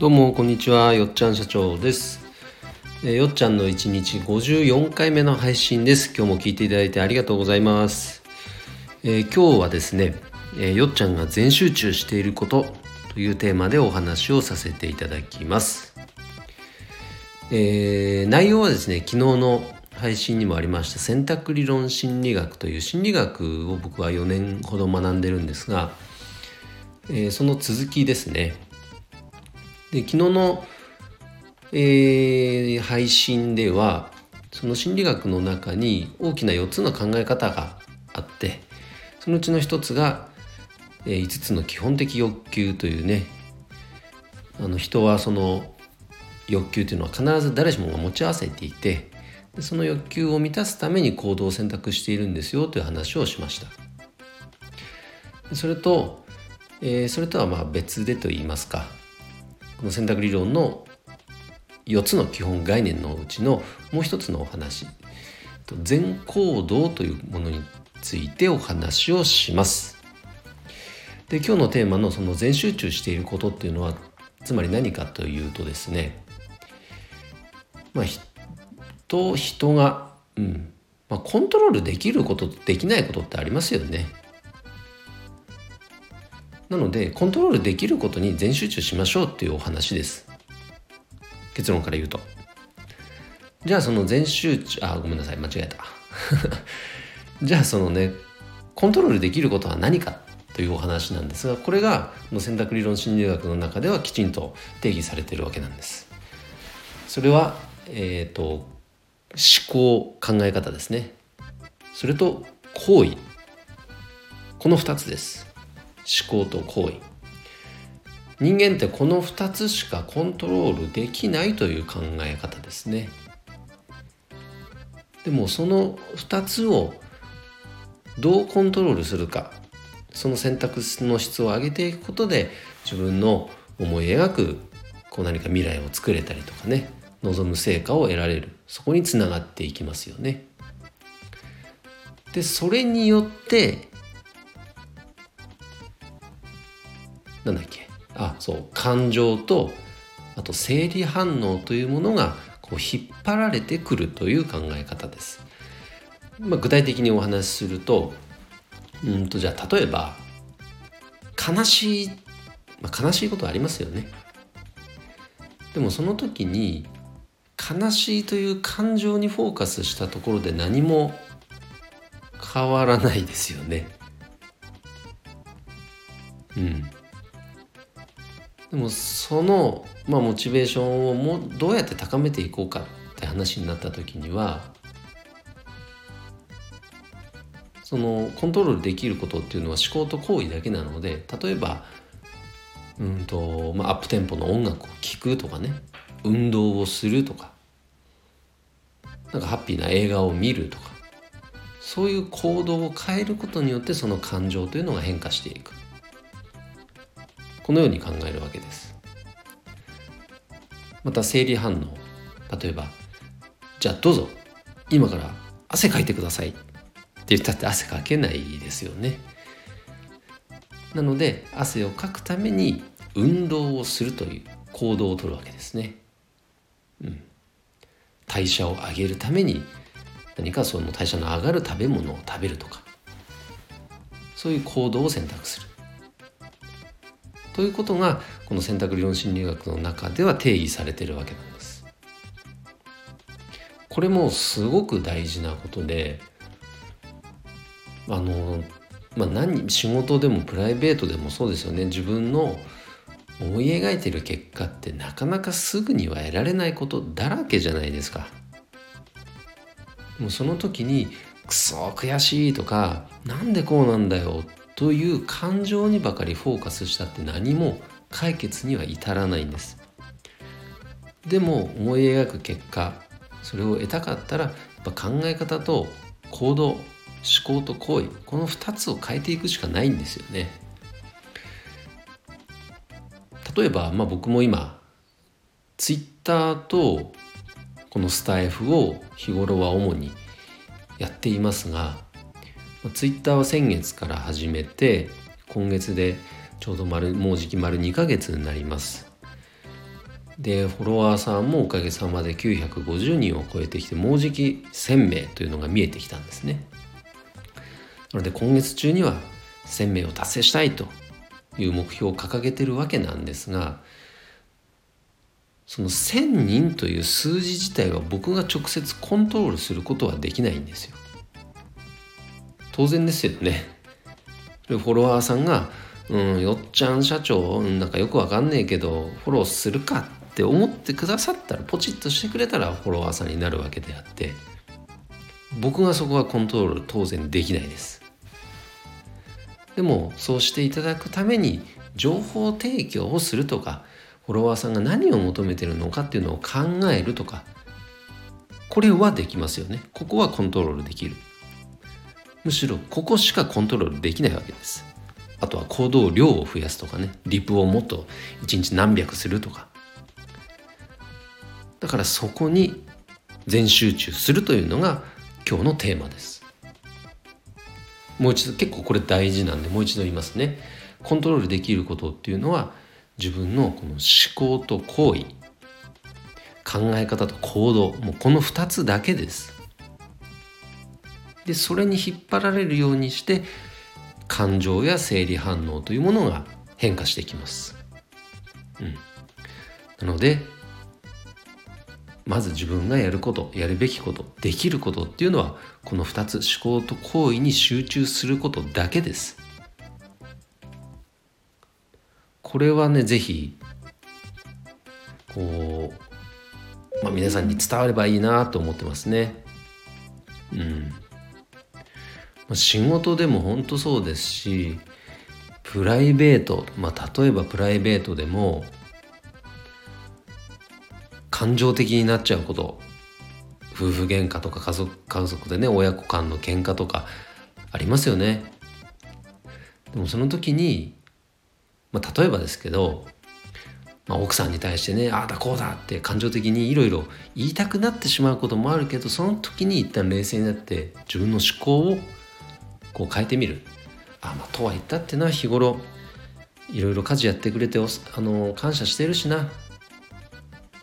どうもこんにちは。よっちゃん社長です。えよっちゃんの1日54回目の配信です。今日も聞いていただいてありがとうございます、え、今日はですね、え、よっちゃんが全集中していることというテーマでお話をさせていただきます。えー、内容はですね昨日の配信にもありました選択理論心理学という心理学を僕は4年ほど学んでるんですが、えー、その続きですね。で昨日の、えー、配信ではその心理学の中に大きな4つの考え方があってそのうちの1つが、えー、5つの基本的欲求というねあの人はその欲求というのは必ず誰しもが持ち合わせていてでその欲求を満たすために行動を選択しているんですよという話をしました。それと、えー、それとはまあ別でと言いますかこの選択理論の4つの基本概念のうちのもう一つのお話全行動というものについてお話をします。で今日のテーマのその全集中していることっていうのはつまり何かというとですねまあ人人が、うんまあ、コントロールできることできないことってありますよね。なのでコントロールできることに全集中しましょうっていうお話です。結論から言うと。じゃあその全集中あごめんなさい間違えた。じゃあそのねコントロールできることは何かというお話なんですがこれがの選択理論心理学の中ではきちんと定義されてるわけなんです。それはえっ、ー、と思考考え方ですね。それと行為。この2つです。思考と行為。人間ってこの2つしかコントロールできないという考え方ですね。でもその2つをどうコントロールするかその選択の質を上げていくことで自分の思い描くこう何か未来を作れたりとかね望む成果を得られる。そこにつながっていきますよね。でそれによってなんだっけ？あそう感情とあと生理反応というものがこう引っ張られてくるという考え方です。まあ、具体的にお話しするとうんとじゃあ例えば悲しい、まあ、悲しいことありますよね。でもその時に悲しいという感情にフォーカスしたところで何も変わらないですよね。うん。でもその、まあ、モチベーションをもどうやって高めていこうかって話になった時にはそのコントロールできることっていうのは思考と行為だけなので例えばうんと、まあ、アップテンポの音楽を聴くとかね運動をするとかなんかハッピーな映画を見るとかそういう行動を変えることによってその感情というのが変化していく。このように考えるわけです。また生理反応例えばじゃあどうぞ今から汗かいてください。って言ったって汗かけないですよね。なので汗をかくために運動をするという行動をとるわけですね、うん、代謝を上げるために何かその代謝の上がる食べ物を食べるとかそういう行動を選択する。ということがこの選択理論心理学の中では定義されてるわけなんです。これもすごく大事なことであのまあ何仕事でもプライベートでもそうですよね自分の思い描いてる結果ってなかなかすぐには得られないことだらけじゃないですか。もうその時にクソ悔しいとかなんでこうなんだよっという感情にばかりフォーカスしたって何も解決には至らないんです。でも思い描く結果それを得たかったらやっぱ考え方と行動思考と行為この2つを変えていくしかないんですよね。例えば、まあ、僕も今ツイッターとこのスタイフを日頃は主にやっていますがツイッターは先月から始めて今月でちょうど丸もうじき丸2ヶ月になりますでフォロワーさんもおかげさまで950人を超えてきてもうじき1000名というのが見えてきたんですねなので今月中には1000名を達成したいという目標を掲げてるわけなんですがその1,000人という数字自体は僕が直接コントロールすることはできないんですよ。当然ですよね。フォロワーさんが「うんよっちゃん社長なんかよくわかんねえけどフォローするか」って思ってくださったらポチッとしてくれたらフォロワーさんになるわけであって僕がそこはコントロール当然できないです。でもそうしていただくために情報提供をするとかフォロワーさんが何を求めてるのかっていうのを考えるとかこれはできますよねここはコントロールできるむしろここしかコントロールできないわけです。あとは行動量を増やすとかね。リプをもっと1日何百するとか。だからそこに全集中するというのが今日のテーマです。もう一度結構これ大事なんでもう一度言いますね。コントロールできることっていうのは自分のこの思考と行為考え方と行動もうこの2つだけです。でそれに引っ張られるようにして感情や生理反応というものが変化していきます、うん、なのでまず自分がやることやるべきことできることっていうのはこの2つ思考と行為に集中することだけです。これはね是非こう、まあ、皆さんに伝わればいいなと思ってますね。うん。仕事でも本当そうですしプライベート、まあ、例えばプライベートでも感情的になっちゃうこと夫婦喧嘩とか家族家族でね親子間の喧嘩とかありますよね。でもその時にまあ、例えばですけど、まあ、奥さんに対してねああだこうだって感情的にいろいろ言いたくなってしまうこともあるけどその時に一旦冷静になって自分の思考をこう変えてみる。あまあとは言ったってな日頃いろいろ家事やってくれてあの感謝してるしな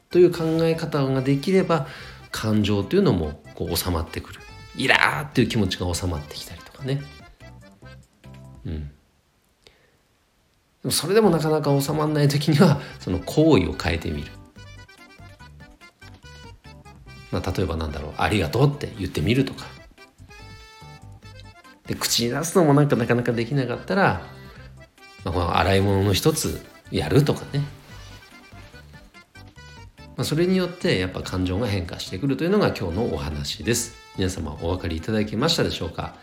という考え方ができれば感情というのもこう収まってくる。イラーっていう気持ちが収まってきたりとかね。うん。それでもなかなか収まらない時にはその行為を変えてみる、まあ、例えばなんだろう「ありがとう」って言ってみるとか。で口に出すのもなんかなかなかできなかったら、まあ、洗い物の一つやるとかね、まあ、それによってやっぱ感情が変化してくるというのが今日のお話です。皆様お分かりいただけましたでしょうか？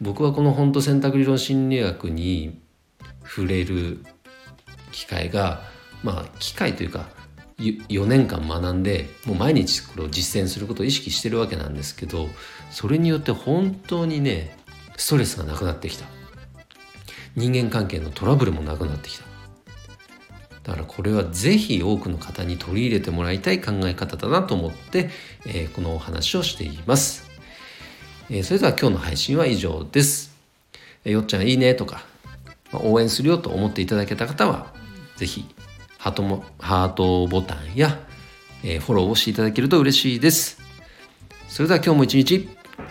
僕はこの本当選択理論心理学に触れる機会がまあ機会というか4年間学んでもう毎日これを実践することを意識してるわけなんですけどそれによって本当にねストレスがなくなってきた。人間関係のトラブルもなくなってきた。だからこれは是非多くの方に取り入れてもらいたい考え方だなと思って、えー、このお話をしています、えー、それでは今日の配信は以上です、えー、よっちゃんいいねとか応援するよと思っていただけた方は是非ハートもハートボタンや、えー、フォローをしていただけると嬉しいです。それでは今日も一日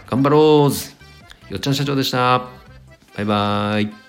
頑張ろうよっちゃん社長でした。バイバーイ。